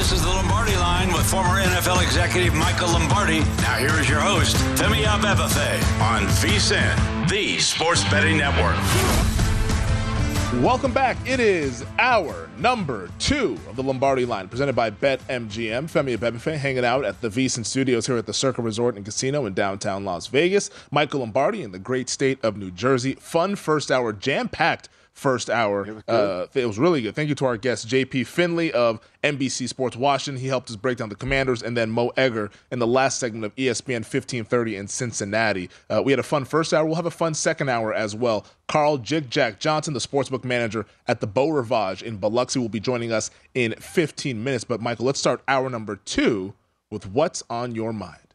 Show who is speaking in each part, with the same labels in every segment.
Speaker 1: This is the Lombardi line with former NFL executive Michael Lombardi. Now here is your host, Femi Abebefe, on VSIN, the Sports Betting Network.
Speaker 2: Welcome back. It is our number two of the Lombardi line, presented by BetMGM. Femi Abebefe hanging out at the VSIN Studios here at the Circa Resort and Casino in downtown Las Vegas. Michael Lombardi in the great state of New Jersey. Fun first hour, jam-packed first hour. It was, uh, it was, really good. Thank you to our guest, JP Finley of NBC Sports Washington. He helped us break down the Commanders, and then Mo Egger in the last segment of ESPN 1530 in Cincinnati. Uh, we had a fun first hour. We'll have a fun second hour as well. Carl Jig Jack Johnson, the sportsbook manager at the Beau Rivage in Biloxi, will be joining us in 15 minutes. But, Michael, let's start hour number two with what's on your mind.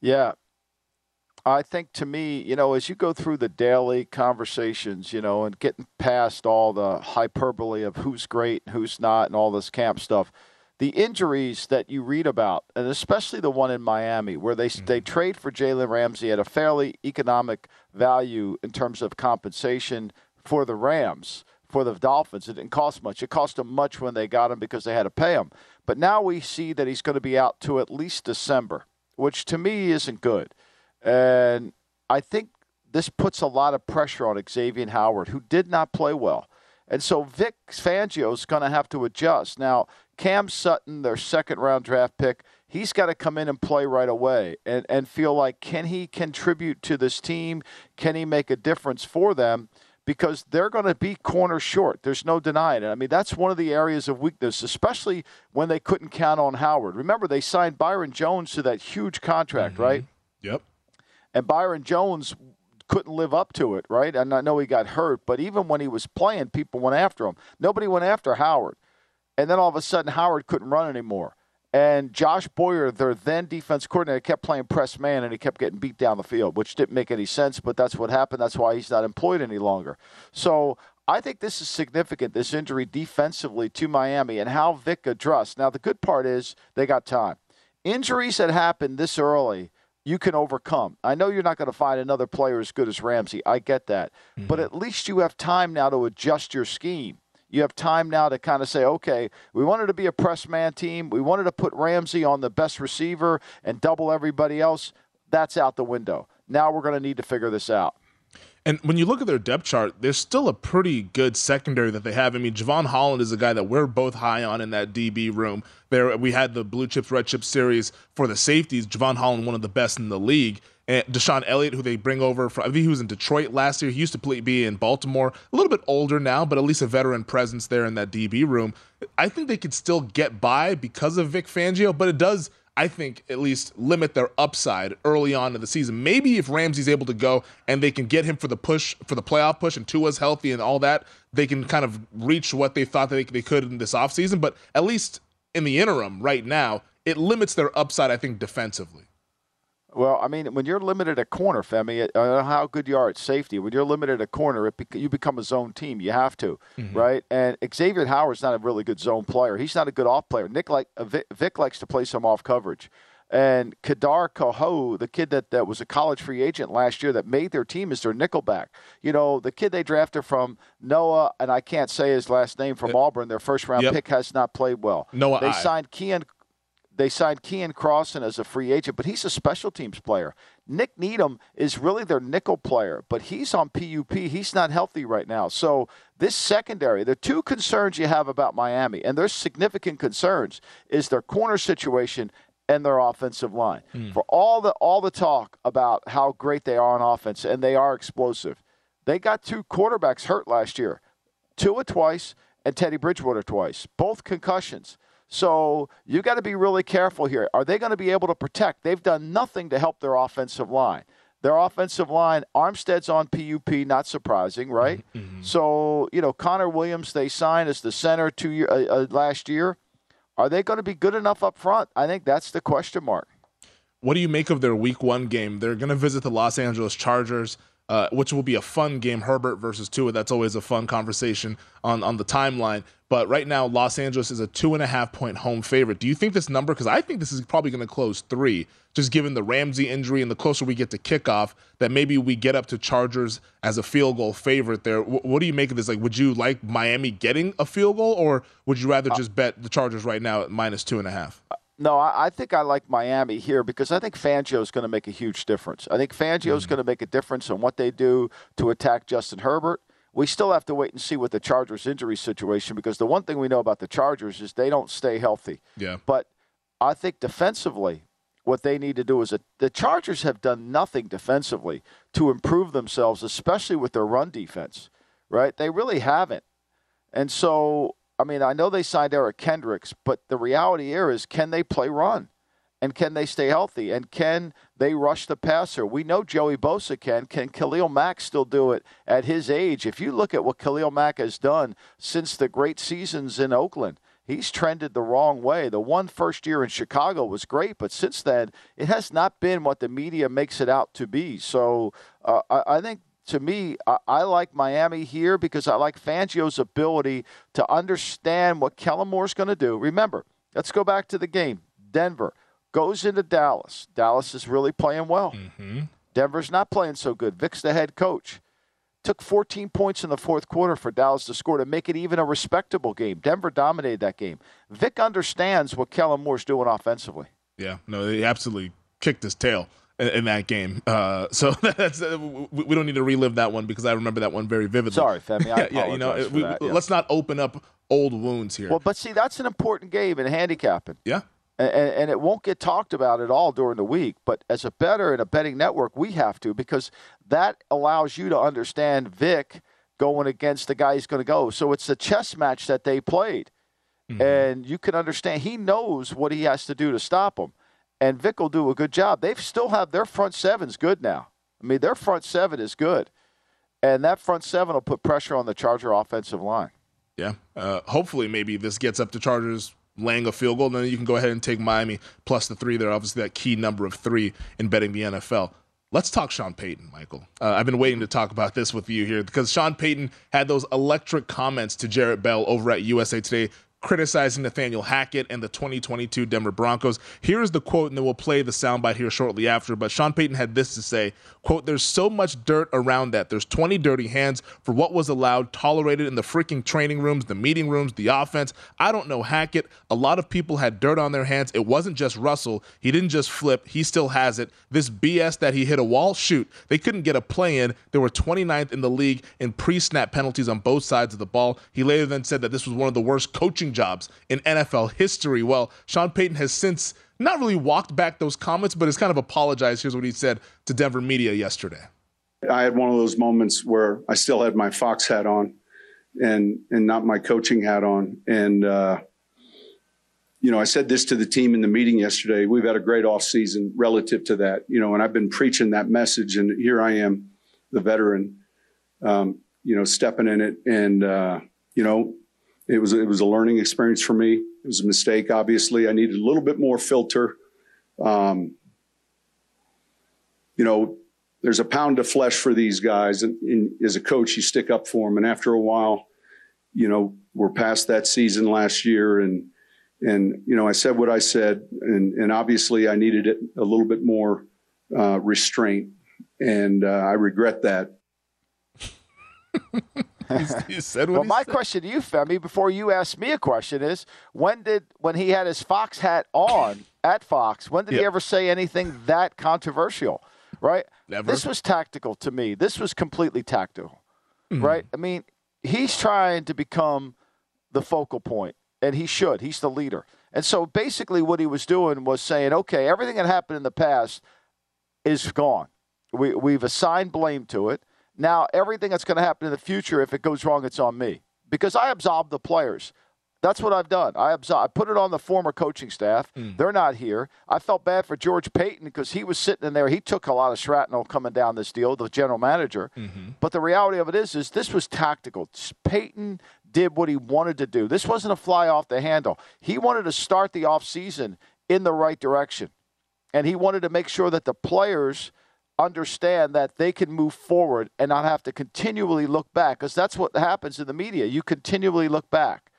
Speaker 3: Yeah, I think to me, you know, as you go through the daily conversations, you know, and getting past all the hyperbole of who's great and who's not and all this camp stuff, the injuries that you read about, and especially the one in Miami, where they mm-hmm. they trade for Jalen Ramsey at a fairly economic value in terms of compensation for the Rams. For the Dolphins, it didn't cost much. It cost them much when they got him because they had to pay him. But now we see that he's going to be out to at least December, which to me isn't good. And I think this puts a lot of pressure on Xavier Howard, who did not play well. And so Vic Fangio is going to have to adjust. Now, Cam Sutton, their second round draft pick, he's got to come in and play right away and, and feel like can he contribute to this team? Can he make a difference for them? Because they're going to be corner short. There's no denying it. I mean, that's one of the areas of weakness, especially when they couldn't count on Howard. Remember, they signed Byron Jones to that huge contract, mm-hmm. right?
Speaker 2: Yep
Speaker 3: and Byron Jones couldn't live up to it, right? And I know he got hurt, but even when he was playing, people went after him. Nobody went after Howard. And then all of a sudden, Howard couldn't run anymore. And Josh Boyer, their then defense coordinator, kept playing press man and he kept getting beat down the field, which didn't make any sense, but that's what happened. That's why he's not employed any longer. So I think this is significant, this injury defensively to Miami and how Vic addressed. Now, the good part is they got time. Injuries that happen this early you can overcome. I know you're not going to find another player as good as Ramsey. I get that. Mm-hmm. But at least you have time now to adjust your scheme. You have time now to kind of say, okay, we wanted to be a press man team. We wanted to put Ramsey on the best receiver and double everybody else. That's out the window. Now we're going to need to figure this out.
Speaker 2: And when you look at their depth chart, there's still a pretty good secondary that they have. I mean, Jevon Holland is a guy that we're both high on in that DB room. There, we had the Blue Chips Red Chips series for the safeties. Jevon Holland, one of the best in the league. And DeShon Elliott, who they bring over from, I think he was in Detroit last year. He used to play, be in Baltimore. A little bit older now, but at least a veteran presence there in that DB room. I think they could still get by because of Vic Fangio, but it does I think, at least limit their upside early on in the season. Maybe if Ramsey's able to go and they can get him for the push, for the playoff push, and Tua's healthy and all that, they can kind of reach what they thought they, they could in this offseason. But at least in the interim, right now, it limits their upside, I think, defensively.
Speaker 3: Well, I mean, when you're limited at corner, Femi, uh, how good you are at safety. When you're limited at corner, bec- you become a zone team. You have to, mm-hmm. right? And Xavier Howard's not a really good zone player. He's not a good off player. Nick like uh, Vic, Vic likes to play some off coverage. And Kader Kohou, the kid that, that was a college free agent last year that made their team, is their nickelback. You know, the kid they drafted from Noah, and I can't say his last name from Auburn, their first round yep. pick has not played well.
Speaker 2: Noah,
Speaker 3: they
Speaker 2: I.
Speaker 3: signed Kean they signed Keion Crossen as a free agent, but he's a special teams player. Nik Needham is really their nickel player, but he's on PUP. He's not healthy right now. So this secondary, the two concerns you have about Miami, and there's significant concerns, is their corner situation and their offensive line. Mm. For all the all the talk about how great they are on offense, and they are explosive, they got two quarterbacks hurt last year, Tua twice and Teddy Bridgewater twice, both concussions. So you got to be really careful here. Are they going to be able to protect? They've done nothing to help their offensive line. Their offensive line, Armstead's on PUP, not surprising, right? Mm-hmm. mm-hmm. So you know Connor Williams, they signed as the center two year uh, uh, last year. Are they going to be good enough up front? I think that's the question mark.
Speaker 2: What do you make of their Week One game? They're going to visit the Los Angeles Chargers uh, which will be a fun game. Herbert versus Tua. That's always a fun conversation on on the timeline. But right now, Los Angeles is a two and a half point home favorite. Do you think this number? Because I think this is probably going to close three, just given the Ramsey injury and the closer we get to kickoff, that maybe we get up to Chargers as a field goal favorite there. W- what do you make of this? Like, would you like Miami getting a field goal, or would you rather uh, just bet the Chargers right now at minus two and a half?
Speaker 3: No, I, I, think I like Miami here because I think Fangio is going to make a huge difference. I think Fangio is mm-hmm. going to make a difference in what they do to attack Justin Herbert. We still have to wait and see with the Chargers injury situation because the one thing we know about the Chargers is they don't stay healthy.
Speaker 2: Yeah.
Speaker 3: But I think defensively, what they need to do is a, the Chargers have done nothing defensively to improve themselves, especially with their run defense. Right? They really haven't. And so I mean, I know they signed Eric Kendricks, but the reality here is can they play run? And can they stay healthy? And can they rush the passer? We know Joey Bosa can. Can Khalil Mack still do it at his age? If you look at what Khalil Mack has done since the great seasons in Oakland, he's trended the wrong way. The one first year in Chicago was great, but since then, it has not been what the media makes it out to be. So uh, I, I think to me, I, I, like Miami here because I like Fangio's ability to understand what Kellen Moore's going to do. Remember, let's go back to the game. Denver goes into Dallas. Dallas is really playing well. Mm-hmm. Denver's not playing so good. Vic's the head coach. Took 14 points in the fourth quarter for Dallas to score to make it even a respectable game. Denver dominated that game. Vic understands what Kellen Moore's doing offensively.
Speaker 2: Yeah, no, he absolutely kicked his tail in, that game. Uh, so that's uh, we don't need to relive that one because I remember that one very vividly.
Speaker 3: Sorry, Femi. I yeah, you know, we,
Speaker 2: that, yeah. let's not open up old wounds here.
Speaker 3: Well, but see, that's an important game in handicapping.
Speaker 2: Yeah.
Speaker 3: And, and, it won't get talked about at all during the week. But as a better and a betting network, we have to because that allows you to understand Vic going against the guy he's going to go. So it's a chess match that they played. Mm-hmm. And you can understand he knows what he has to do to stop him and Vic will do a good job. They still have their front seven's good now. I mean, their front seven is good, and that front seven will put pressure on the Charger offensive line.
Speaker 2: Yeah, uh, hopefully, maybe this gets up to Chargers laying a field goal, and then you can go ahead and take Miami plus the three. They're obviously that key number of three in betting the NFL. Let's talk Sean Payton, Michael. Uh, I've been waiting to talk about this with you here because Sean Payton had those electric comments to Jarrett Bell over at USA Today criticizing Nathaniel Hackett and the 2022 Denver Broncos. Here's the quote, and then we'll play the soundbite here shortly after. But Sean Payton had this to say, quote, there's so much dirt around that. There's 20 dirty hands for what was allowed, tolerated in the freaking training rooms, the meeting rooms, the offense. I don't know Hackett. A lot of people had dirt on their hands. It wasn't just Russell. He didn't just flip. He still has it. This BS that he hit a wall, shoot. They couldn't get a play in. They were 29th in the league in pre-snap penalties on both sides of the ball. He later then said that this was one of the worst coaching jobs in NFL history. Well, Sean Payton has since not really walked back those comments, but has kind of apologized. Here's what he said to Denver media yesterday.
Speaker 4: I had one of those moments where I still had my Fox hat on and and not my coaching hat on. And uh, you know, I said this to the team in the meeting yesterday. We've had a great off season relative to that. You know, and I've been preaching that message, and here I am, the veteran, um, you know, stepping in it. And uh, you know, it was it was a learning experience for me. It was a mistake. Obviously, I needed a little bit more filter. Um, you know, there's a pound of flesh for these guys. And, and as a coach, you stick up for them. And after a while, you know, we're past that season last year. And, and, you know, I said what I said. And, and obviously I needed it a little bit more uh, restraint. And uh, I regret that.
Speaker 2: he said
Speaker 3: well, my
Speaker 2: said.
Speaker 3: question to you, Femi, before you ask me a question is when did when he had his Fox hat on at Fox, when did he ever say anything that controversial? Right?
Speaker 2: Never.
Speaker 3: This was tactical to me. This was completely tactical.
Speaker 2: Mm-hmm.
Speaker 3: Right? I mean, he's trying to become the focal point, and he should. He's the leader. And so basically what he was doing was saying, okay, everything that happened in the past is gone. We, we've assigned blame to it. Now, everything that's going to happen in the future, if it goes wrong, it's on me because I absolve the players. That's what I've done. I absolve, I put it on the former coaching staff. Mm. They're not here. I felt bad for George Paton because he was sitting in there. He took a lot of shrapnel coming down this deal, the general manager. Mm-hmm. But the reality of it is, is this was tactical. Payton did what he wanted to do. This wasn't a fly off the handle. He wanted to start the offseason in the right direction. And he wanted to make sure that the players – understand that they can move forward and not have to continually look back because that's what happens in the media. You continually look back.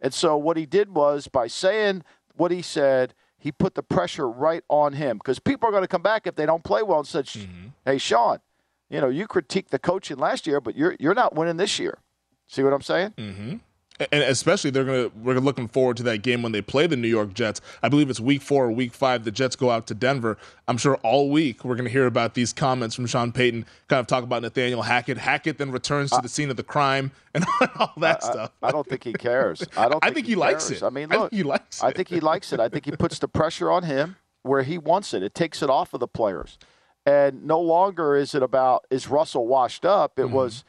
Speaker 3: And so what he did was by saying what he said, he put the pressure right on him because people are going to come back if they don't play well and said, mm-hmm. "Hey, Sean, you know, you critiqued the coaching last year, but you're you're not winning this year." See what I'm saying?
Speaker 2: Mm-hmm and especially they're gonna we're looking forward to that game when they play the New York Jets. I believe it's week four or week five. The Jets go out to Denver. I'm sure all week we're gonna hear about these comments from Sean Payton, kind of talk about Nathaniel Hackett. Hackett then returns to the scene of the crime and all that
Speaker 3: I,
Speaker 2: stuff.
Speaker 3: I, I, don't think he cares. I don't. Think
Speaker 2: I think he,
Speaker 3: he
Speaker 2: likes it.
Speaker 3: I mean, look,
Speaker 2: I he likes it.
Speaker 3: I think he likes it. I think he puts the pressure on him where he wants it. It takes it off of the players, and no longer is it about is Russell washed up. It mm-hmm. was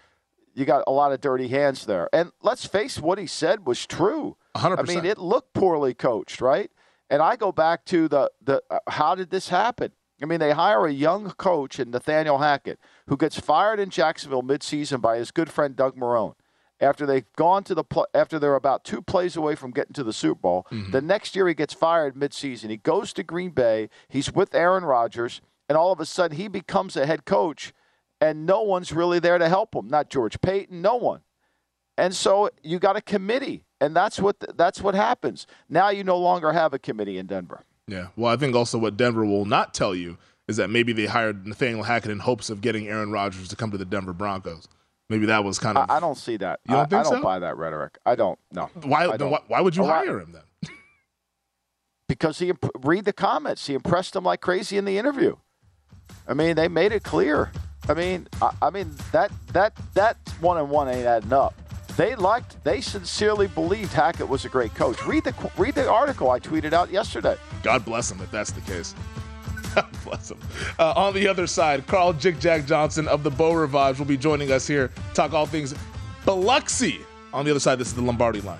Speaker 3: you got a lot of dirty hands there. And let's face what he said was true.
Speaker 2: 100%.
Speaker 3: I mean, it looked poorly coached, right? And I go back to the the uh, how did this happen? I mean, they hire a young coach in Nathaniel Hackett who gets fired in Jacksonville midseason by his good friend Doug Marrone. After they've gone to the pl- after they're about two plays away from getting to the Super Bowl, mm-hmm. the next year he gets fired midseason. He goes to Green Bay. He's with Aaron Rodgers, and all of a sudden he becomes a head coach and no one's really there to help him. Not George Paton, no one. And so you got a committee, and that's what that's what happens. Now you no longer have a committee in Denver.
Speaker 2: Yeah. Well, I think also what Denver will not tell you is that maybe they hired Nathaniel Hackett in hopes of getting Aaron Rodgers to come to the Denver Broncos. Maybe that was kind of.
Speaker 3: I, I don't see that.
Speaker 2: You don't
Speaker 3: I,
Speaker 2: think
Speaker 3: I don't
Speaker 2: so?
Speaker 3: buy that rhetoric. I don't. No.
Speaker 2: Why?
Speaker 3: don't.
Speaker 2: Why, why, would you oh, hire him then?
Speaker 3: because he read the comments. He impressed them like crazy in the interview. I mean, they made it clear. I mean, I, I mean that that that one and one ain't adding up. They liked, they sincerely believed Hackett was a great coach. Read the read the article I tweeted out yesterday.
Speaker 2: God bless him if that's the case. God bless him. Uh, on the other side, Carl Jick Jack Johnson of the Beau Rivage will be joining us here. Talk all things Biloxi. On the other side, this is the Lombardi line.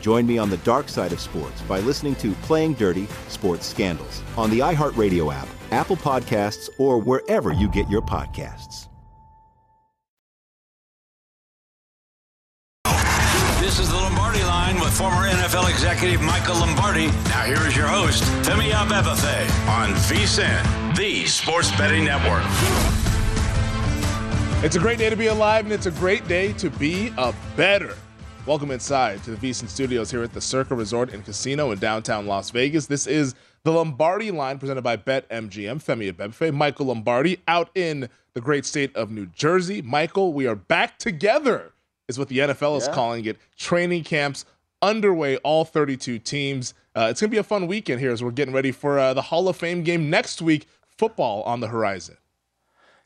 Speaker 5: Join me on the dark side of sports by listening to Playing Dirty Sports Scandals on the iHeartRadio app, Apple Podcasts, or wherever you get your podcasts.
Speaker 1: This is the Lombardi line with former NFL executive Michael Lombardi. Now here is your host, Femi Abebefe on VSIN, the Sports Betting Network.
Speaker 2: It's a great day to be alive, and it's a great day to be a better. Welcome inside to the VSIN Studios here at the Circa Resort and Casino in downtown Las Vegas. This is the Lombardi line presented by BetMGM. Femi Abebefe, Michael Lombardi out in the great state of New Jersey. Michael, we are back together, is what the NFL is
Speaker 3: Yeah.
Speaker 2: calling it. Training camps underway, all 32 teams. Uh, it's going to be a fun weekend here as we're getting ready for uh, the Hall of Fame game next week. Football on the horizon.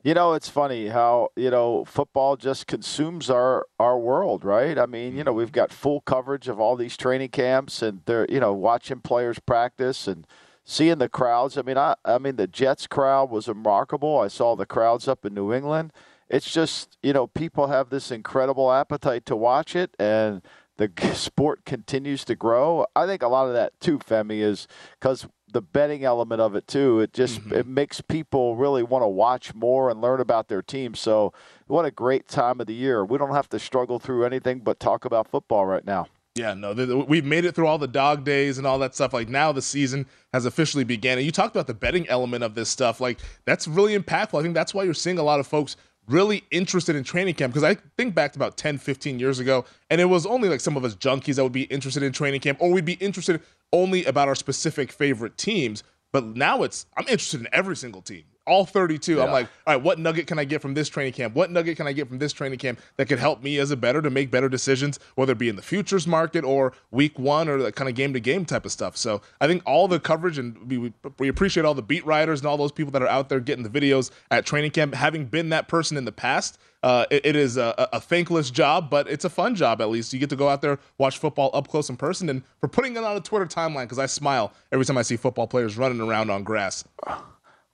Speaker 3: You know, it's funny how, you know, football just consumes our our world, right? I mean, you know, we've got full coverage of all these training camps and they're, you know, watching players practice and seeing the crowds. I mean, I I mean the Jets crowd was remarkable. I saw the crowds up in New England. It's just, you know, people have this incredible appetite to watch it and the sport continues to grow. I think a lot of that too, Femi, is because the betting element of it too. It just mm-hmm. it makes people really want to watch more and learn about their team. So, what a great time of the year. We don't have to struggle through anything but talk about football right now.
Speaker 2: Yeah, no, th- we've made it through all the dog days and all that stuff. Like now, the season has officially began, and you talked about the betting element of this stuff. Like that's really impactful. I think that's why you're seeing a lot of folks really interested in training camp. Because I think back to about 10, 15 years ago, and it was only like some of us junkies that would be interested in training camp, or we'd be interested only about our specific favorite teams. But now it's I'm interested in every single team, all 32. I'm like, all right, what nugget can I get from this training camp? What nugget can I get from this training camp that could help me as a better to make better decisions, whether it be in the futures market or week one or that kind of game to game type of stuff. So I think all the coverage and we, we, we appreciate all the beat writers and all those people that are out there getting the videos at training camp. Having been that person in the past, uh, it, it is a, a thankless job, but it's a fun job at least. You get to go out there, watch football up close in person, and for putting it on a Twitter timeline because I smile every time I see football players running around on grass.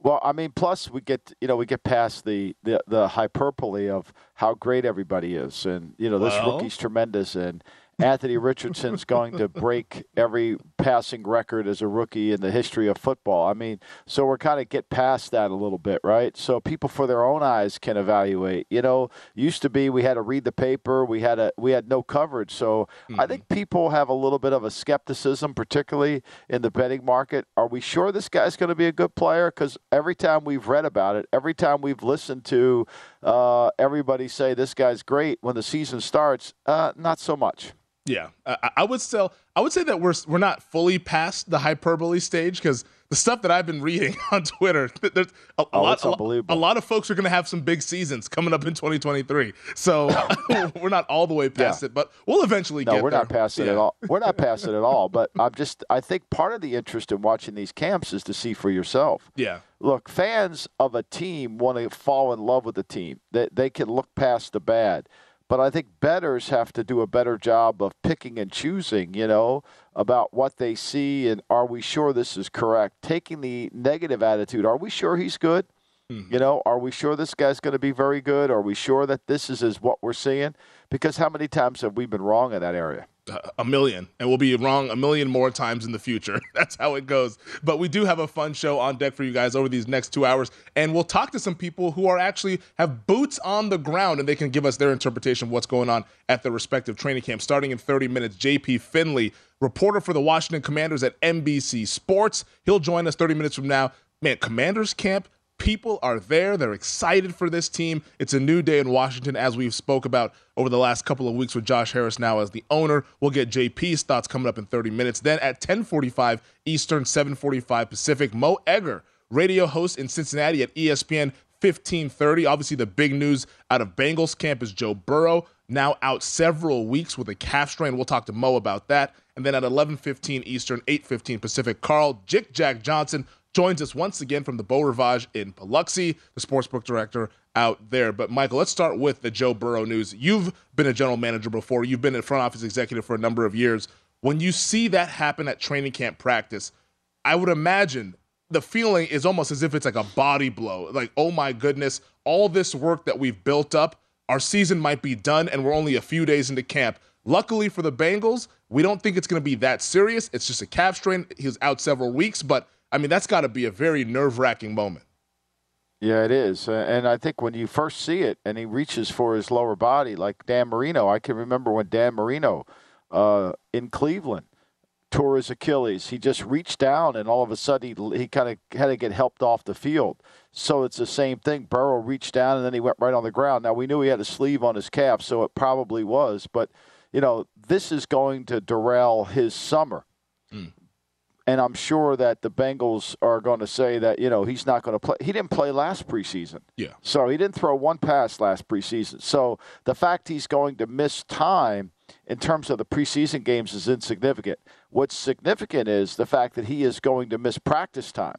Speaker 3: Well, I mean, plus we get you know we get past the the, the hyperbole of how great everybody is, and you know this
Speaker 2: Well.
Speaker 3: rookie's tremendous, and Anthony Richardson's going to break every passing record as a rookie in the history of football. I mean, so we're kind of get past that a little bit, right? So people for their own eyes can evaluate. You know, used to be we had to read the paper, we had a we had no coverage. So I think people have a little bit of a skepticism, particularly in the betting market. Are we sure this guy's going to be a good player? Because every time we've read about it, every time we've listened to uh, everybody say this guy's great when the season starts, uh, not so much.
Speaker 2: Yeah, I, I would still, I would say that we're we're not fully past the hyperbole stage because the stuff that I've been reading on Twitter, there's a,
Speaker 3: Oh,
Speaker 2: lot, a, a lot of folks are going to have some big seasons coming up in 2023. So we're not all the way past
Speaker 3: Yeah.
Speaker 2: it, but we'll eventually get there.
Speaker 3: No,
Speaker 2: get
Speaker 3: we're
Speaker 2: there.
Speaker 3: not past it at all. We're not past it at all. But I'm just, I think part of the interest in watching these camps is to see for yourself.
Speaker 2: Yeah,
Speaker 3: Look, fans of a team want to fall in love with the team. They, they can look past the bad. But I think bettors have to do a better job of picking and choosing, you know, about what they see and are we sure this is correct? Taking the negative attitude, are we sure he's good? Hmm. You know, are we sure this guy's going to be very good? Are we sure that this is, is what we're seeing? Because how many times have we been wrong in that area?
Speaker 2: A million, and we'll be wrong a million more times in the future. That's how it goes. But we do have a fun show on deck for you guys over these next two hours, and we'll talk to some people who are actually have boots on the ground, and they can give us their interpretation of what's going on at their respective training camp. Starting in 30 minutes, JP Finley, reporter for the Washington Commanders at NBC Sports, he'll join us 30 minutes from now. Man, Commanders camp people are there. They're excited for this team. It's a new day in washington as we've spoke about over the last couple of weeks with josh harris now as the owner. We'll get jp's thoughts coming up in 30 minutes. Then at 10.45 eastern 7.45 pacific mo egger radio host in cincinnati at espn 1530 obviously the big news out of bengals camp is joe burrow now out several weeks with a calf strain. We'll talk to mo about that. And then at 11.15 eastern 8.15 pacific carl jick jack johnson joins us once again from the Beau Rivage in Biloxi, the sportsbook director out there. But Michael, let's start with the Joe Burrow news. You've been a general manager before. You've been a front office executive for a number of years. When you see that happen at training camp practice, I would imagine the feeling is almost as if it's like a body blow. Like, oh my goodness, all this work that we've built up, our season might be done, and we're only a few days into camp. Luckily for the Bengals, we don't think it's going to be that serious. It's just a calf strain. He was out several weeks, but I mean, that's got to be a very nerve wracking moment.
Speaker 3: Yeah, it is. And I think when you first see it and he reaches for his lower body, like Dan Marino, I can remember when Dan Marino uh, in Cleveland tore his Achilles. He just reached down and all of a sudden he, he kind of had to get helped off the field. So it's the same thing. Burrow reached down and then he went right on the ground. Now we knew he had a sleeve on his calf, so it probably was. But, you know, this is going to derail his summer. Mm. And I'm sure that the Bengals are going to say that, you know, he's not going to play. He didn't play last preseason.
Speaker 2: Yeah.
Speaker 3: So he didn't throw one pass last preseason. So the fact he's going to miss time in terms of the preseason games is insignificant. What's significant is the fact that he is going to miss practice time.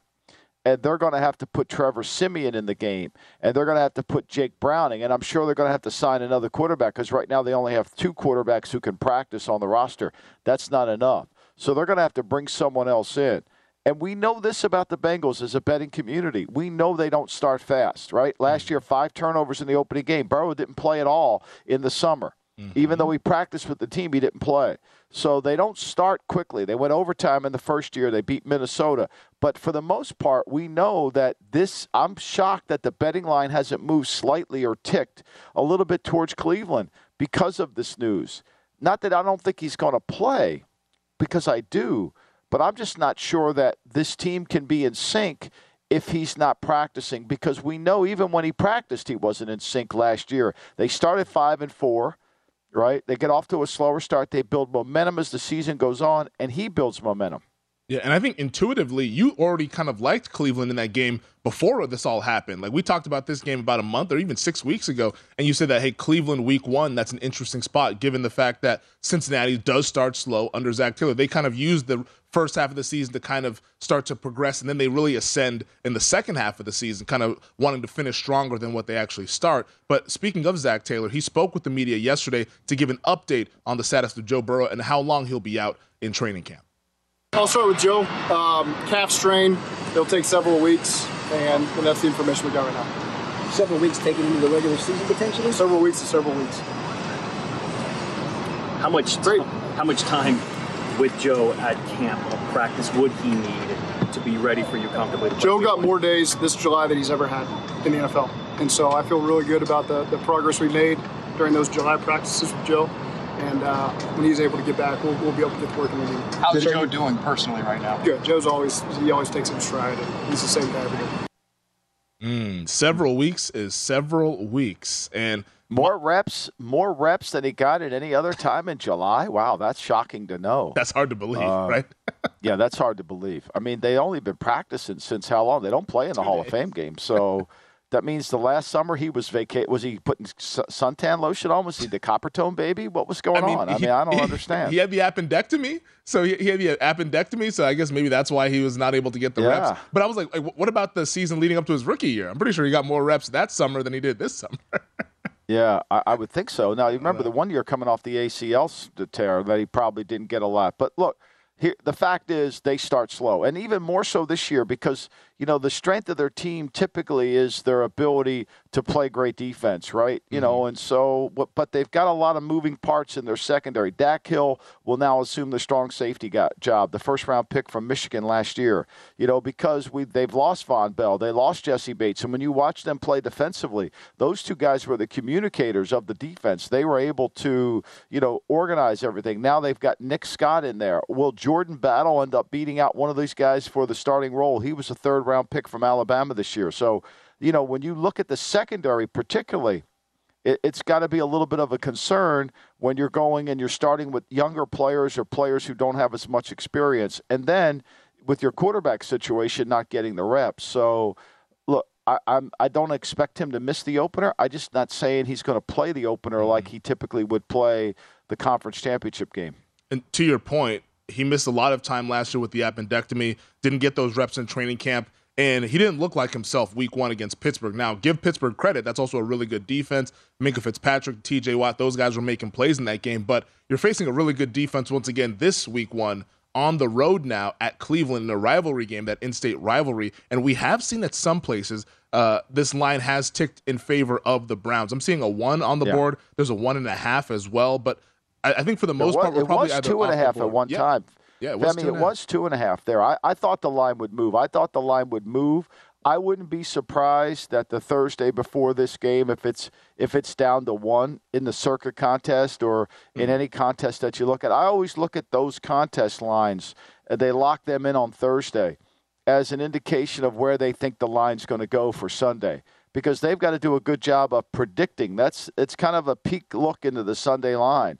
Speaker 3: And they're going to have to put Trevor Siemian in the game. And they're going to have to put Jake Browning. And I'm sure they're going to have to sign another quarterback because right now they only have two quarterbacks who can practice on the roster. That's not enough. So they're going to have to bring someone else in. And we know this about the Bengals as a betting community. We know they don't start fast, right? Last year, five turnovers in the opening game. Burrow didn't play at all in the summer. Mm-hmm. Even though he practiced with the team, he didn't play. So they don't start quickly. They went overtime in the first year. They beat Minnesota. But for the most part, we know that this, I'm shocked that the betting line hasn't moved slightly or ticked a little bit towards Cleveland because of this news. Not that I don't think he's going to play, because I do, but I'm just not sure that this team can be in sync if he's not practicing because we know even when he practiced he wasn't in sync last year. They started 5 and 4, right? They get off to a slower start, they build momentum as the season goes on and he builds momentum.
Speaker 2: Yeah, and I think intuitively, you already kind of liked Cleveland in that game before this all happened. Like we talked about this game about a month or even six weeks ago, and you said that hey, Cleveland week one, that's an interesting spot given the fact that Cincinnati does start slow under Zac Taylor. They kind of used the first half of the season to kind of start to progress, and then they really ascend in the second half of the season, kind of wanting to finish stronger than what they actually start. But speaking of Zac Taylor, he spoke with the media yesterday to give an update on the status of Joe Burrow and how long he'll be out in training camp.
Speaker 6: I'll start with Joe. Um, calf strain. It'll take several weeks, and, and that's the information we got right now.
Speaker 7: Several weeks taken into the regular season potentially.
Speaker 6: Several weeks to several weeks.
Speaker 7: How much? Great. How much time with Joe at camp of practice would he need to be ready for you comfortably?
Speaker 6: Joe got more days this July than he's ever had in the NFL, and so I feel really good about the, the progress we made during those July practices with Joe and uh, when he's able to get back, we'll, we'll be able to get to working with him.
Speaker 8: How's Joe doing personally right now?
Speaker 6: Good. Joe's always he always takes it in stride, and he's the same guy every day.
Speaker 2: Mm, several weeks is several weeks, and
Speaker 3: more reps, more reps than he got at any other time in July. Wow, that's shocking to know.
Speaker 2: That's hard to believe, uh, right?
Speaker 3: yeah, that's hard to believe. I mean, they only been practicing since how long? They don't play in the Two Hall days. of Fame game, so. That means the last summer he was vacate. Was he putting suntan lotion on? Was he the Coppertone baby? What was going I mean, on? I mean, I don't
Speaker 2: he,
Speaker 3: understand.
Speaker 2: He had the appendectomy, so he, he, had the appendectomy. So I guess maybe that's why he was not able to get the yeah. reps. But I was like, like, what about the season leading up to his rookie year? I'm pretty sure he got more reps that summer than he did this summer.
Speaker 3: yeah, I, I, would think so. Now you remember the one year coming off the ACL tear that he probably didn't get a lot. But look, here, the fact is they start slow, and even more so this year because you know, the strength of their team typically is their ability to play great defense, right? You mm-hmm. know, and so, but they've got a lot of moving parts in their secondary. Dax Hill will now assume the strong safety job, the first round pick from Michigan last year, you know, because we they've lost Vonn Bell, they lost Jessie Bates. And when you watch them play defensively, those two guys were the communicators of the defense. They were able to, you know, organize everything. Now they've got Nick Scott in there. Will Jordan Battle end up beating out one of these guys for the starting role? He was a third round pick from Alabama this year. So, you know, when you look at the secondary, particularly, it, has got to be a little bit of a concern when you're going and you're starting with younger players or players who don't have as much experience. And then with your quarterback situation, not getting the reps. So, look, I, I'm, I don't expect him to miss the opener. I'm just not saying he's going to play the opener mm-hmm. like he typically would play the conference championship game.
Speaker 2: And to your point, he missed a lot of time last year with the appendectomy, didn't get those reps in training camp. And he didn't look like himself week one against Pittsburgh. Now, give Pittsburgh credit. That's also a really good defense. Minkah Fitzpatrick, TJ Watt, those guys were making plays in that game. But you're facing a really good defense once again this week one on the road now at Cleveland in a rivalry game, that in state rivalry. And we have seen that some places uh, this line has ticked in favor of the Browns. I'm seeing a one on the yeah. board. There's a one and a half as well. But I, I think for the most
Speaker 3: was,
Speaker 2: part, we're
Speaker 3: it
Speaker 2: probably
Speaker 3: was two and a half at one
Speaker 2: Yeah.
Speaker 3: time.
Speaker 2: Yeah, it was two and
Speaker 3: it was two and a half there. I, I thought the line would move. I thought the line would move. I wouldn't be surprised that the Thursday before this game, if it's if it's down to one in the Circa contest or in
Speaker 2: Mm.
Speaker 3: any contest that you look at, I always look at those contest lines. and They lock them in on Thursday as an indication of where they think the line's going to go for Sunday because they've got to do a good job of predicting. That's it's kind of a peek look into the Sunday line,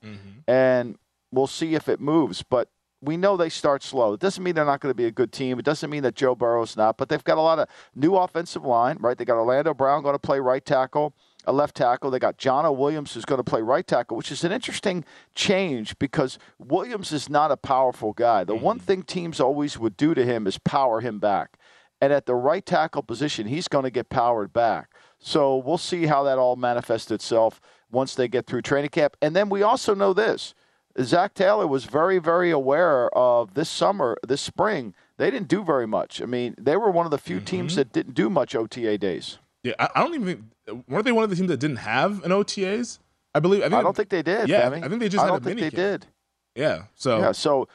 Speaker 3: and we'll see if it moves. But we know they start slow. It doesn't mean they're not going to be a good team. It doesn't mean that Joe Burrow's not. But they've got a lot of new offensive line, right? They got Orlando Brown going to play right tackle. A left tackle. They got Jonah Williams who's going to play right tackle, which is an interesting change because Williams is not a powerful guy. The one mm-hmm. thing teams always would do to him is power him back. And at the right tackle position, he's going to get powered back. So we'll see how that all manifests itself once they get through training camp. And then we also know this Zac Taylor was very, very aware of this summer, this spring. They didn't do very much. I mean, they were one of the few teams mm-hmm. that didn't do much OTA days.
Speaker 2: Yeah, I, I don't even think weren't they one of the teams that didn't have an OTAs? I believe. I, think,
Speaker 3: I don't think they did.
Speaker 2: Yeah,
Speaker 3: Femi.
Speaker 2: I think they just
Speaker 3: I
Speaker 2: had
Speaker 3: don't
Speaker 2: a
Speaker 3: think
Speaker 2: mini
Speaker 3: they
Speaker 2: camp.
Speaker 3: did.
Speaker 2: Yeah, so
Speaker 3: Yeah, so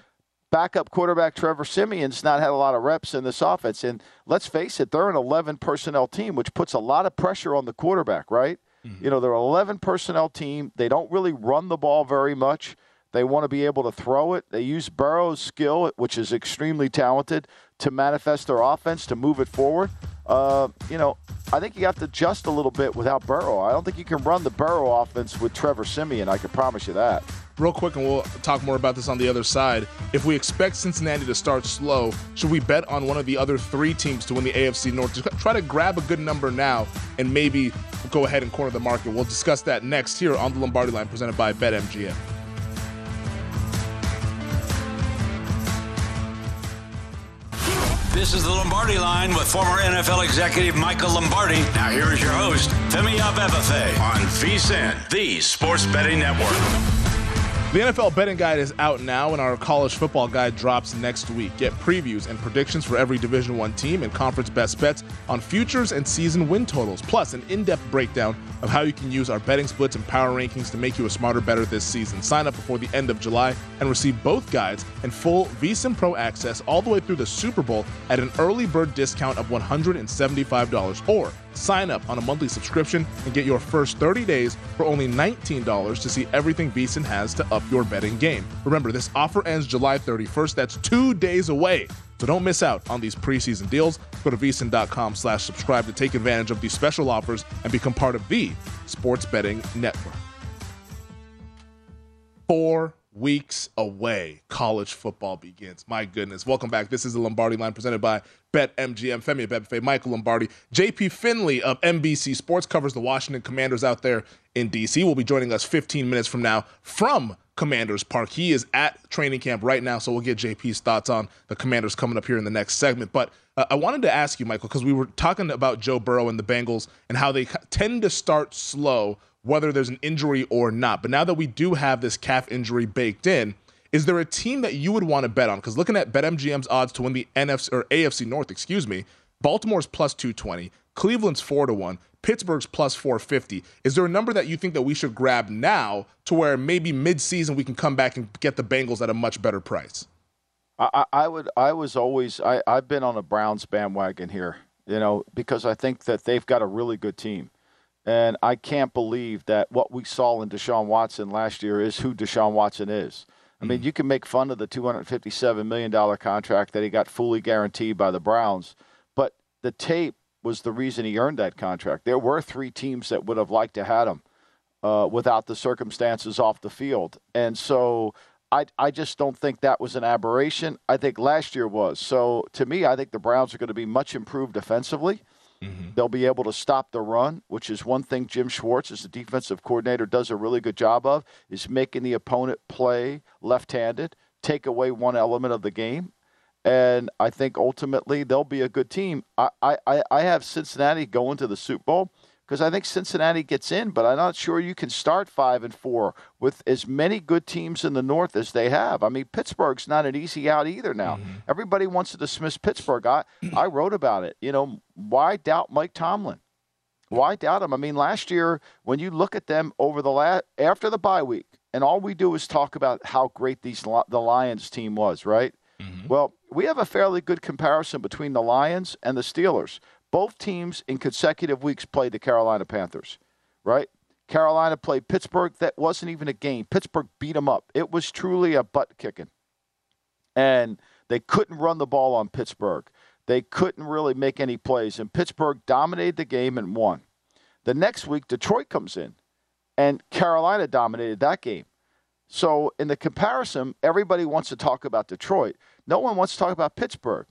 Speaker 3: backup quarterback Trevor Siemian's not had a lot of reps in this offense. And let's face it, they're an 11 personnel team, which puts a lot of pressure on the quarterback, right? Mm-hmm. You know, they're an 11 personnel team. They don't really run the ball very much. They want to be able to throw it. They use Burrow's skill, which is extremely talented, to manifest their offense, to move it forward. Uh, you know, I think you have to adjust a little bit without Burrow. I don't think you can run the Burrow offense with Trevor Siemian. I can promise you that.
Speaker 2: real quick, and we'll talk more about this on the other side. If we expect Cincinnati to start slow, should we bet on one of the other three teams to win the AFC North? Just try to grab a good number now and maybe go ahead and corner the market. We'll discuss that next here on the Lombardi Line, presented by BetMGM.
Speaker 1: This is the Lombardi line with former NFL executive Michael Lombardi. Now here is your host, Femi Abebefe on VSIN, the Sports Betting Network.
Speaker 2: The NFL betting guide is out now, and our college football guide drops next week. Get previews and predictions for every Division One team and conference best bets on futures and season win totals, plus an in-depth breakdown of how you can use our betting splits and power rankings to make you a smarter better this season. Sign up before the end of July and receive both guides and full VSiN Pro access all the way through the Super Bowl at an early bird discount of $175, or sign up on a monthly subscription and get your first 30 days for only $19 to see everything VSiN has to up your betting game. Remember, this offer ends July 31st. That's two days away. So don't miss out on these preseason deals. Go to vsin.com slash subscribe to take advantage of these special offers and become part of the Sports Betting Network. Four weeks away, college football begins. My goodness. Welcome back. This is the Lombardi line presented by BetMGM. Femi Abebefe, Michael Lombardi. JP Finley of NBC Sports covers the Washington Commanders out there in DC. Will be joining us 15 minutes from now from Commanders Park. He is at training camp right now, so we'll get JP's thoughts on the Commanders coming up here in the next segment. But uh, I wanted to ask you, Michael, because we were talking about Joe Burrow and the Bengals and how they tend to start slow, whether there's an injury or not. But now that we do have this calf injury baked in, is there a team that you would want to bet on? Because looking at BetMGM's odds to win the NFC or AFC North, excuse me, Baltimore's plus 220, Cleveland's 4 to 1, Pittsburgh's plus 450. Is there a number that you think that we should grab now to where maybe mid-season we can come back and get the Bengals at a much better price?
Speaker 3: I, I would. I was always. I, I've been on a Browns bandwagon here. You know, because I think that they've got a really good team, and I can't believe that what we saw in Deshaun Watson last year is who Deshaun Watson is. I mean, you can make fun of the two hundred fifty-seven million dollar contract that he got fully guaranteed by the Browns, but the tape was the reason he earned that contract. There were three teams that would have liked to have had him uh, without the circumstances off the field. And so I, I just don't think that was an aberration. I think last year was. So to me, I think the Browns are going to be much improved defensively. Mm-hmm. They'll be able to stop the run, which is one thing Jim Schwartz, as the defensive coordinator, does a really good job of, is making the opponent play left-handed, take away one element of the game. And I think ultimately they'll be a good team. I, I, I have Cincinnati going to the Super Bowl because I think Cincinnati gets in, but I'm not sure you can start five and four with as many good teams in the North as they have. I mean, Pittsburgh's not an easy out either now. Everybody wants to dismiss Pittsburgh. I, I wrote about it. You know, why doubt Mike Tomlin? Why doubt him? I mean, last year when you look at them over the last after the bye week, and all we do is talk about how great these the Lions team was, right? Mm-hmm. Well, we have a fairly good comparison between the Lions and the Steelers. Both teams in consecutive weeks played the Carolina Panthers, right? Carolina played Pittsburgh. That wasn't even a game. Pittsburgh beat them up. It was truly a butt kicking. And they couldn't run the ball on Pittsburgh. They couldn't really make any plays. And Pittsburgh dominated the game and won. The next week, Detroit comes in, and Carolina dominated that game. So, in the comparison, everybody wants to talk about Detroit. No one wants to talk about Pittsburgh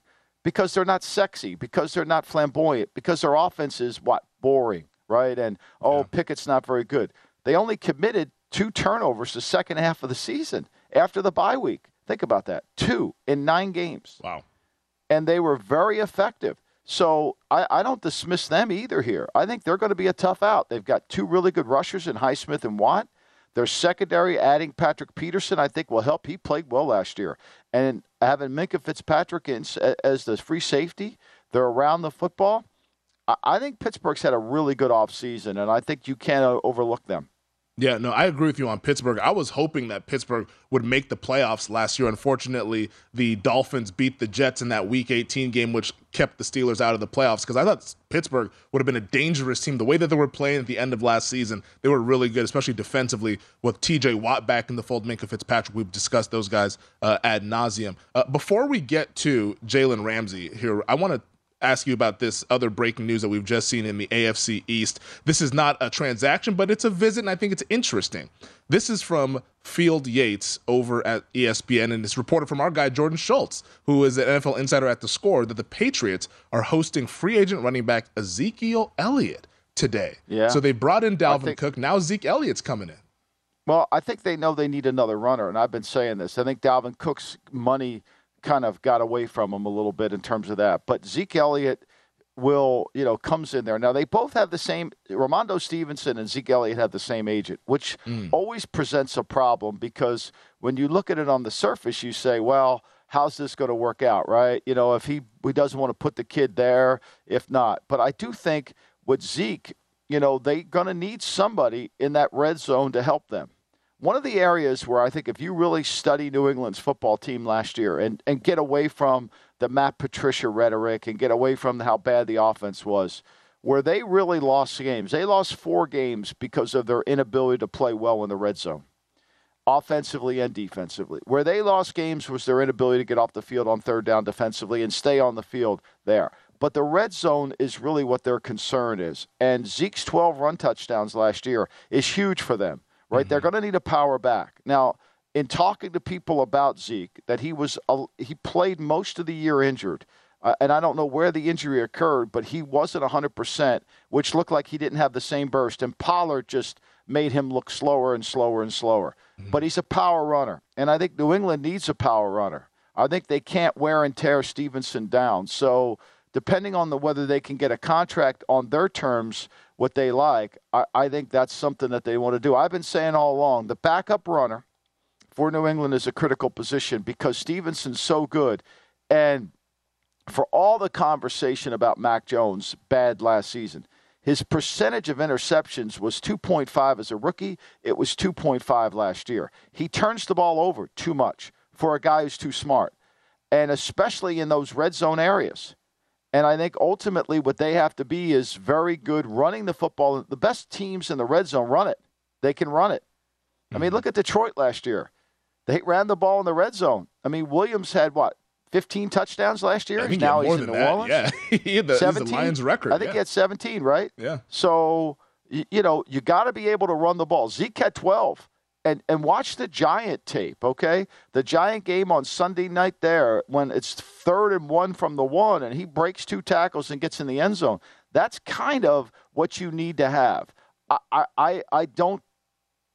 Speaker 3: because they're not sexy, because they're not flamboyant, because their offense is what? Boring, right? And, oh, yeah. Pickett's not very good. They only committed two turnovers the second half of the season after the bye week. Think about that. Two in nine games.
Speaker 2: Wow.
Speaker 3: And they were very effective. So I, I, don't dismiss them either here. I think they're going to be a tough out. They've got two really good rushers in Highsmith and Watt. Their secondary, adding Patrick Peterson, I think will help. He played well last year. And having Minkah Fitzpatrick in, as the free safety, they're around the football. I, I think Pittsburgh's had a really good offseason, and I think you can't overlook them.
Speaker 2: Yeah, no, I agree with you on Pittsburgh. I was hoping that Pittsburgh would make the playoffs last year. Unfortunately, the Dolphins beat the Jets in that Week 18 game, which kept the Steelers out of the playoffs. Because I thought Pittsburgh would have been a dangerous team. The way that they were playing at the end of last season, they were really good, especially defensively with T.J. Watt back in the fold, Minkah Fitzpatrick. We've discussed those guys uh, ad nauseum. Uh, before we get to Jalen Ramsey here, I want to ask you about this other breaking news that we've just seen in the AFC East. This is not a transaction, but it's a visit, and I think it's interesting. This is from Field Yates over at ESPN, and it's reported from our guy Jordan Schultz, who is an NFL insider at the score, that the Patriots are hosting free agent running back Ezekiel Elliott today.
Speaker 3: Yeah.
Speaker 2: So they brought in Dalvin think- Cook. Now Zeke Elliott's coming in.
Speaker 3: Well, I think they know they need another runner, and I've been saying this. I think Dalvin Cook's money – kind of got away from him a little bit in terms of that. But Zeke Elliott will, you know, comes in there. Now they both have the same Rhamondre Stevenson and Zeke Elliott have the same agent, which mm. always presents a problem because when you look at it on the surface, you say, well, how's this going to work out, right? You know, if he he doesn't want to put the kid there, if not. But I do think with Zeke, you know, they're going to need somebody in that red zone to help them one of the areas where I think if you really study New England's football team last year and, and get away from the Matt Patricia rhetoric and get away from how bad the offense was, where they really lost games. They lost four games because of their inability to play well in the red zone, offensively and defensively. Where they lost games was their inability to get off the field on third down defensively and stay on the field there. But the red zone is really what their concern is. And Zeke's 12 run touchdowns last year is huge for them right? Mm-hmm. They're going to need a power back. Now, in talking to people about Zeke, that he was he played most of the year injured. Uh, and I don't know where the injury occurred, but he wasn't 100%, which looked like he didn't have the same burst. And Pollard just made him look slower and slower and slower. Mm-hmm. But he's a power runner. And I think New England needs a power runner. I think they can't wear and tear Stevenson down. So, depending on the whether they can get a contract on their terms what they like, I, I think that's something that they want to do. I've been saying all along the backup runner for New England is a critical position because Stevenson's so good. And for all the conversation about Mac Jones bad last season, his percentage of interceptions was 2.5 as a rookie. It was 2.5 last year. He turns the ball over too much for a guy who's too smart, and especially in those red zone areas. And I think ultimately what they have to be is very good running the football. The best teams in the red zone run it. They can run it. I mean, mm-hmm. look at Detroit last year. They ran the ball in the red zone. I mean, Williams had what, 15 touchdowns last year?
Speaker 2: now
Speaker 3: he's in New
Speaker 2: that.
Speaker 3: Orleans.
Speaker 2: Yeah, he had the, 17? the Lions record.
Speaker 3: I think
Speaker 2: yeah.
Speaker 3: he had 17, right?
Speaker 2: Yeah.
Speaker 3: So, you know, you got to be able to run the ball. Zeke had 12 and and watch the Giant tape, okay? The Giant game on Sunday night there when it's third and one from the one and he breaks two tackles and gets in the end zone. That's kind of what you need to have. I I I don't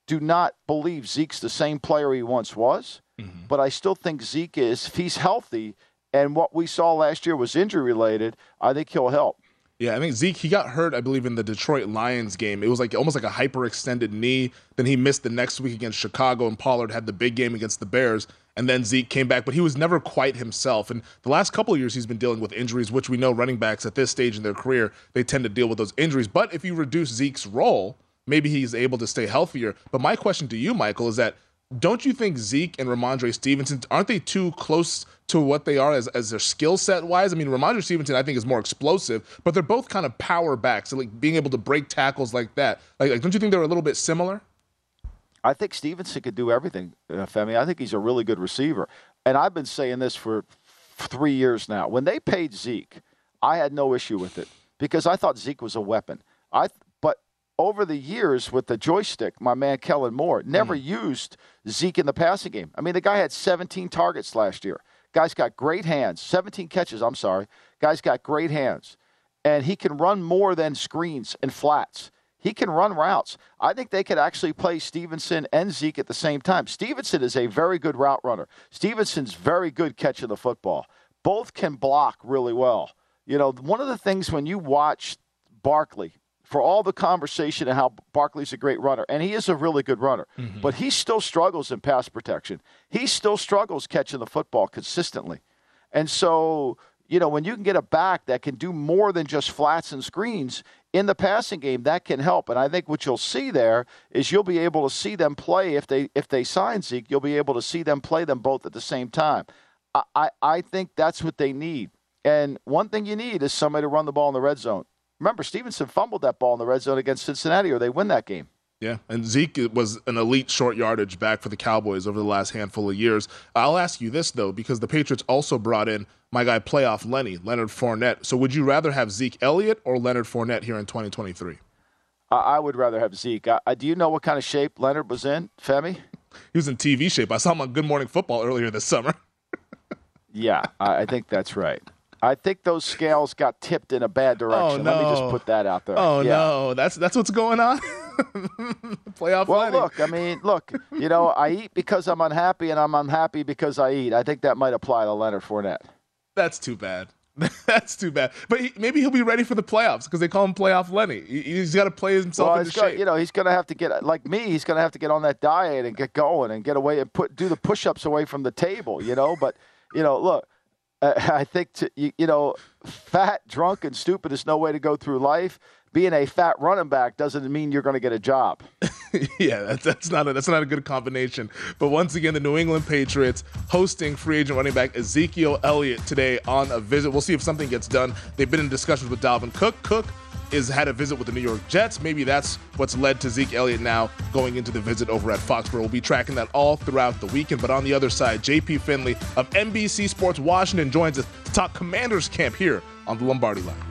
Speaker 3: do not believe Zeke's the same player he once was, mm-hmm. but I still think Zeke is if he's healthy and what we saw last year was injury related, I think he'll help.
Speaker 2: Yeah, I think Zeke he got hurt, I believe, in the Detroit Lions game. It was like almost like a hyperextended knee. Then he missed the next week against Chicago, and Pollard had the big game against the Bears. And then Zeke came back, but he was never quite himself. And the last couple of years, he's been dealing with injuries, which we know running backs at this stage in their career they tend to deal with those injuries. But if you reduce Zeke's role, maybe he's able to stay healthier. But my question to you, Michael, is that don't you think Zeke and Rhamondre Stevenson aren't they too close to what they are as, as their skill set wise? I mean, Rhamondre Stevenson I think is more explosive, but they're both kind of power backs, so like being able to break tackles like that. Like, like don't you think they're a little bit similar?
Speaker 3: I think Stevenson could do everything, uh, Femi. I think he's a really good receiver, and I've been saying this for three years now. When they paid Zeke, I had no issue with it because I thought Zeke was a weapon. I over the years with the joystick, my man Kellen Moore never mm. used Zeke in the passing game. I mean, the guy had 17 targets last year. Guy's got great hands, 17 catches, I'm sorry. Guy's got great hands. And he can run more than screens and flats. He can run routes. I think they could actually play Stevenson and Zeke at the same time. Stevenson is a very good route runner. Stevenson's very good catching the football. Both can block really well. You know, one of the things when you watch Barkley for all the conversation and how Barkley's a great runner, and he is a really good runner, mm-hmm. but he still struggles in pass protection. He still struggles catching the football consistently. And so, you know, when you can get a back that can do more than just flats and screens in the passing game, that can help. And I think what you'll see there is you'll be able to see them play if they if they sign Zeke, you'll be able to see them play them both at the same time. I, I, I think that's what they need. And one thing you need is somebody to run the ball in the red zone. Remember, Stevenson fumbled that ball in the red zone against Cincinnati, or they win that game.
Speaker 2: Yeah, and Zeke was an elite short yardage back for the Cowboys over the last handful of years. I'll ask you this though, because the Patriots also brought in my guy playoff Lenny, Leonard Fournette. So would you rather have Zeke Elliott or Leonard Fournette here in 2023?
Speaker 3: I would rather have Zeke. I, do you know what kind of shape Leonard was in, Femi?
Speaker 2: He was in TV shape. I saw him on Good Morning Football earlier this summer.
Speaker 3: yeah, I think that's right. I think those scales got tipped in a bad oh, direction.
Speaker 2: Oh, no.
Speaker 3: Let me just put that out there.
Speaker 2: Oh yeah. no, that's that's what's going on. Playoff. Lenny.
Speaker 3: Well,
Speaker 2: lighting.
Speaker 3: look, I mean, look, you know, I eat because I'm unhappy, and I'm unhappy because I eat. I think that might apply to Leonard Fournette.
Speaker 2: That's too bad. That's too bad. But he, maybe he'll be ready for the playoffs because they call him Playoff Lenny. He, has got to play himself
Speaker 3: well,
Speaker 2: into shape.
Speaker 3: You know, he's going to have to get like me. He's going to have to get on that diet and get going and get away and put do the push-ups away from the table. You know, but you know, look, I think to, you, you know, fat, drunk, and stupid is no way to go through life. Being a fat running back doesn't mean you're going to get a job.
Speaker 2: yeah, that's, that's not a, that's not a good combination. But once again, the New England Patriots hosting free agent running back Ezekiel Elliott today on a visit. We'll see if something gets done. They've been in discussions with Dalvin Cook. Cook is had a visit with the New York Jets. Maybe that's what's led to Zeke Elliott now going into the visit over at Foxborough. We'll be tracking that all throughout the weekend. But on the other side, JP Finley of NBC Sports Washington joins us to talk Commanders camp here on the Lombardi line.